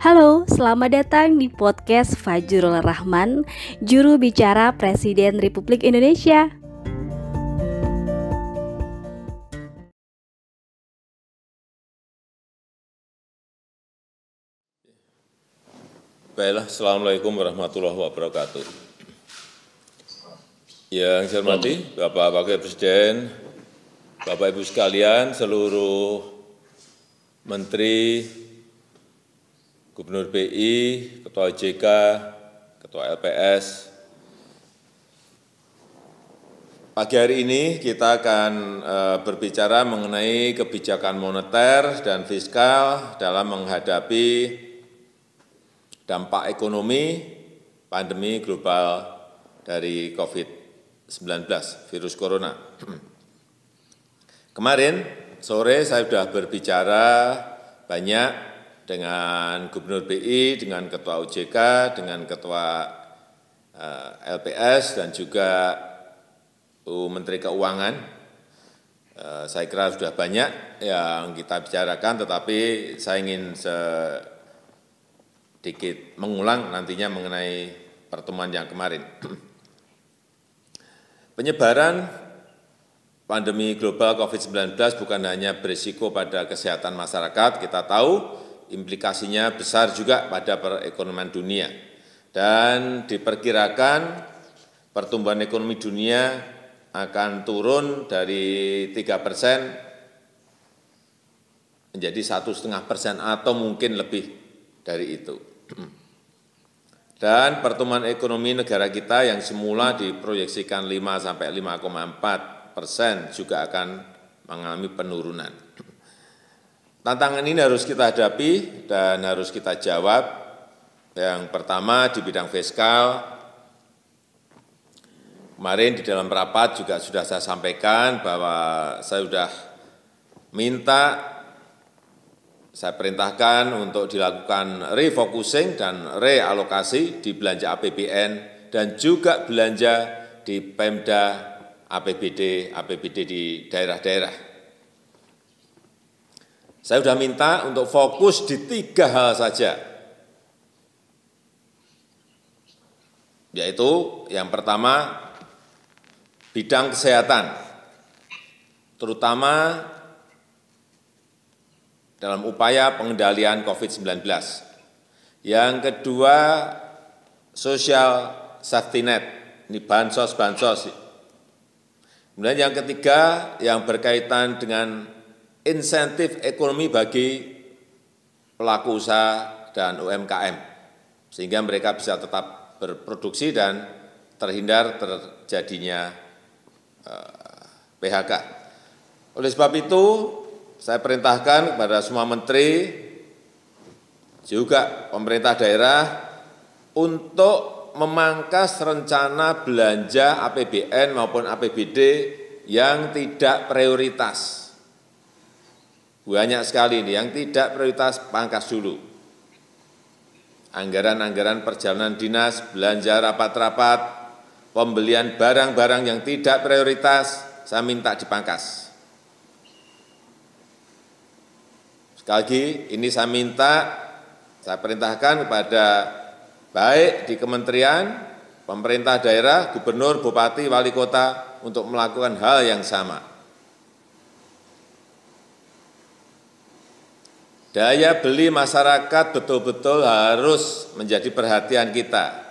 Halo, selamat datang di podcast Fajrul Rahman, juru bicara Presiden Republik Indonesia. Baiklah, Assalamualaikum warahmatullahi wabarakatuh. Yang saya hormati Bapak Wakil Presiden, Bapak Ibu sekalian, seluruh Menteri, Gubernur BI, Ketua OJK, Ketua LPS. Pagi hari ini kita akan eh, berbicara mengenai kebijakan moneter dan fiskal dalam menghadapi dampak ekonomi pandemi global dari COVID-19, virus corona. Kemarin sore saya sudah berbicara banyak dengan Gubernur BI, dengan Ketua OJK, dengan Ketua eh, LPS, dan juga Menteri Keuangan. Eh, Saya kira sudah banyak yang kita bicarakan, tetapi saya ingin sedikit mengulang nantinya mengenai pertemuan yang kemarin. Penyebaran pandemi global COVID-19 bukan hanya berisiko pada kesehatan masyarakat, kita tahu implikasinya besar juga pada perekonomian dunia. Dan diperkirakan pertumbuhan ekonomi dunia akan turun dari 3 persen menjadi satu setengah persen atau mungkin lebih dari itu. Dan pertumbuhan ekonomi negara kita yang semula diproyeksikan 5 sampai 5,4 persen juga akan mengalami penurunan. Tantangan ini harus kita hadapi dan harus kita jawab. Yang pertama di bidang fiskal, kemarin di dalam rapat juga sudah saya sampaikan bahwa saya sudah minta saya perintahkan untuk dilakukan refocusing dan realokasi di belanja APBN dan juga belanja di Pemda APBD, APBD di daerah-daerah. Saya sudah minta untuk fokus di tiga hal saja, yaitu yang pertama bidang kesehatan, terutama dalam upaya pengendalian COVID-19. Yang kedua, social safety net, ini bansos-bansos. Kemudian yang ketiga, yang berkaitan dengan insentif ekonomi bagi pelaku usaha dan UMKM, sehingga mereka bisa tetap berproduksi dan terhindar terjadinya eh, PHK. Oleh sebab itu, saya perintahkan kepada semua menteri, juga pemerintah daerah, untuk memangkas rencana belanja APBN maupun APBD yang tidak prioritas. Banyak sekali ini yang tidak prioritas pangkas dulu. Anggaran-anggaran perjalanan dinas, belanja rapat-rapat, pembelian barang-barang yang tidak prioritas, saya minta dipangkas. Sekali lagi, ini saya minta, saya perintahkan kepada baik di kementerian, pemerintah daerah, gubernur, bupati, wali kota untuk melakukan hal yang sama. Daya beli masyarakat betul-betul harus menjadi perhatian kita,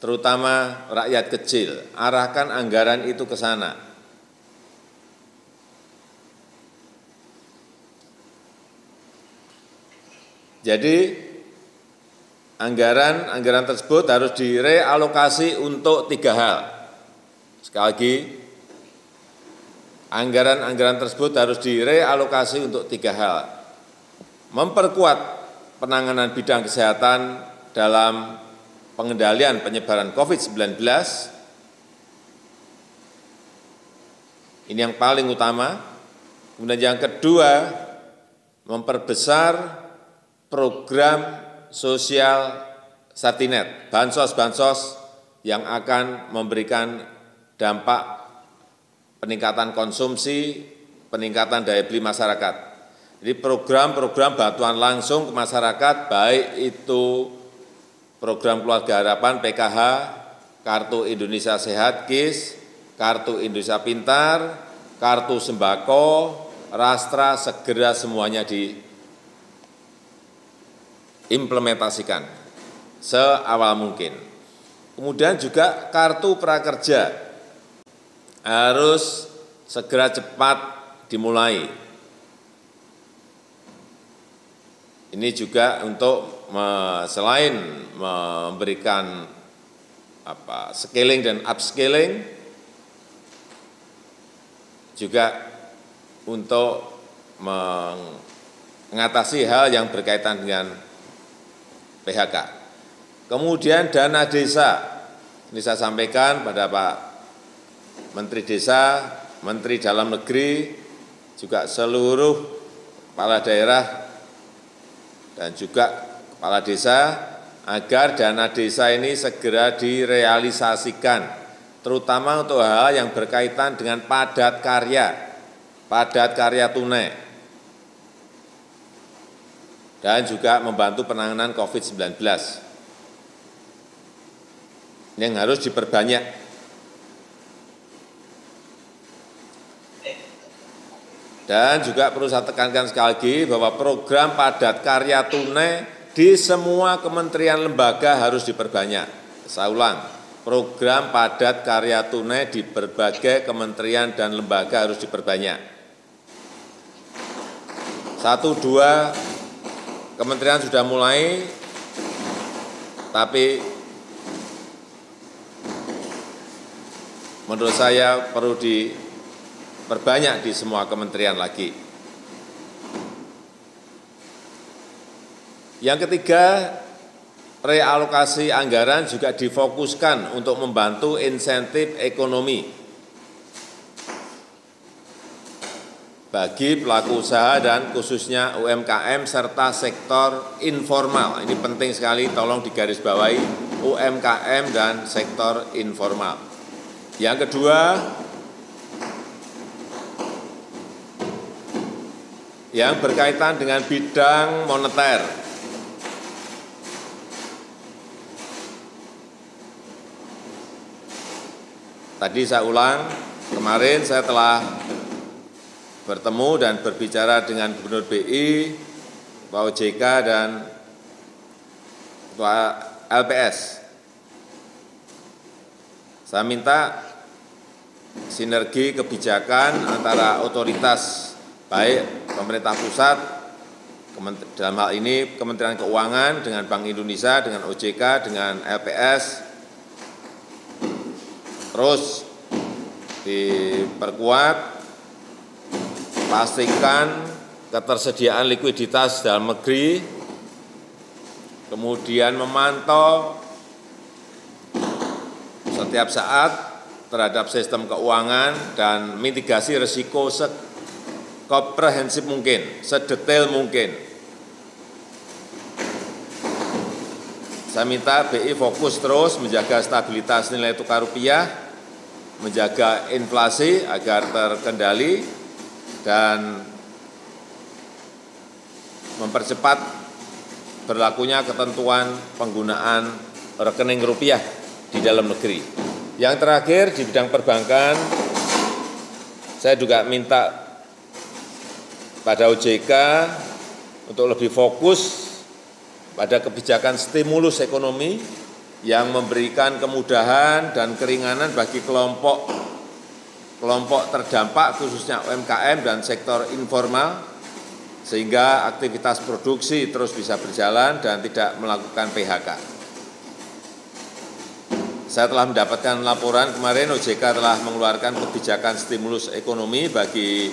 terutama rakyat kecil. Arahkan anggaran itu ke sana. Jadi anggaran anggaran tersebut harus direalokasi untuk tiga hal. Sekali lagi, anggaran-anggaran tersebut harus direalokasi untuk tiga hal. Memperkuat penanganan bidang kesehatan dalam pengendalian penyebaran COVID-19, ini yang paling utama. Kemudian yang kedua, memperbesar program sosial safety net, bansos-bansos yang akan memberikan dampak peningkatan konsumsi, peningkatan daya beli masyarakat. Jadi program-program bantuan langsung ke masyarakat, baik itu program keluarga harapan PKH, Kartu Indonesia Sehat KIS, Kartu Indonesia Pintar, Kartu Sembako, Rastra, segera semuanya diimplementasikan seawal mungkin. Kemudian juga kartu prakerja harus segera cepat dimulai Ini juga untuk selain memberikan apa, scaling dan upscaling, juga untuk mengatasi hal yang berkaitan dengan PHK. Kemudian dana desa, ini saya sampaikan pada Pak Menteri Desa, Menteri Dalam Negeri, juga seluruh kepala daerah dan juga kepala desa agar dana desa ini segera direalisasikan, terutama untuk hal yang berkaitan dengan padat karya, padat karya tunai, dan juga membantu penanganan COVID-19 yang harus diperbanyak Dan juga perlu saya tekankan sekali lagi bahwa program padat karya tunai di semua kementerian lembaga harus diperbanyak. Saya ulang, program padat karya tunai di berbagai kementerian dan lembaga harus diperbanyak. Satu, dua, kementerian sudah mulai, tapi menurut saya perlu di perbanyak di semua kementerian lagi. Yang ketiga, realokasi anggaran juga difokuskan untuk membantu insentif ekonomi bagi pelaku usaha dan khususnya UMKM serta sektor informal. Ini penting sekali, tolong digarisbawahi UMKM dan sektor informal. Yang kedua, yang berkaitan dengan bidang moneter. Tadi saya ulang, kemarin saya telah bertemu dan berbicara dengan Gubernur BI, Pak OJK, dan Ketua LPS. Saya minta sinergi kebijakan antara otoritas baik pemerintah pusat, dalam hal ini Kementerian Keuangan dengan Bank Indonesia, dengan OJK, dengan LPS, terus diperkuat, pastikan ketersediaan likuiditas dalam negeri, kemudian memantau setiap saat terhadap sistem keuangan dan mitigasi risiko komprehensif mungkin, sedetail mungkin. Saya minta BI fokus terus menjaga stabilitas nilai tukar rupiah, menjaga inflasi agar terkendali, dan mempercepat berlakunya ketentuan penggunaan rekening rupiah di dalam negeri. Yang terakhir di bidang perbankan, saya juga minta pada OJK untuk lebih fokus pada kebijakan stimulus ekonomi yang memberikan kemudahan dan keringanan bagi kelompok kelompok terdampak khususnya UMKM dan sektor informal sehingga aktivitas produksi terus bisa berjalan dan tidak melakukan PHK. Saya telah mendapatkan laporan kemarin OJK telah mengeluarkan kebijakan stimulus ekonomi bagi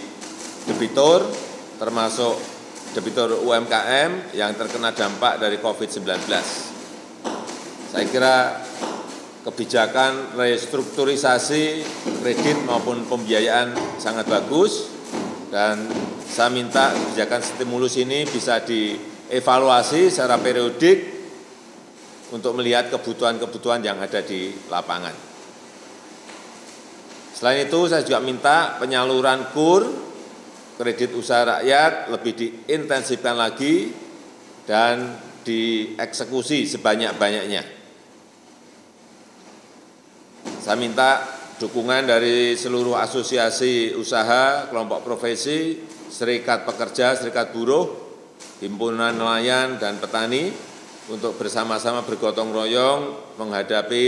debitur termasuk debitur UMKM yang terkena dampak dari COVID-19. Saya kira kebijakan restrukturisasi kredit maupun pembiayaan sangat bagus dan saya minta kebijakan stimulus ini bisa dievaluasi secara periodik untuk melihat kebutuhan-kebutuhan yang ada di lapangan. Selain itu saya juga minta penyaluran KUR kredit usaha rakyat lebih diintensifkan lagi dan dieksekusi sebanyak-banyaknya. Saya minta dukungan dari seluruh asosiasi usaha, kelompok profesi, serikat pekerja, serikat buruh, himpunan nelayan dan petani untuk bersama-sama bergotong royong menghadapi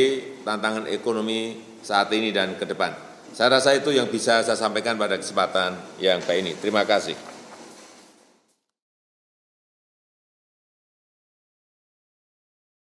tantangan ekonomi saat ini dan ke depan. Saya rasa itu yang bisa saya sampaikan pada kesempatan yang baik ini. Terima kasih.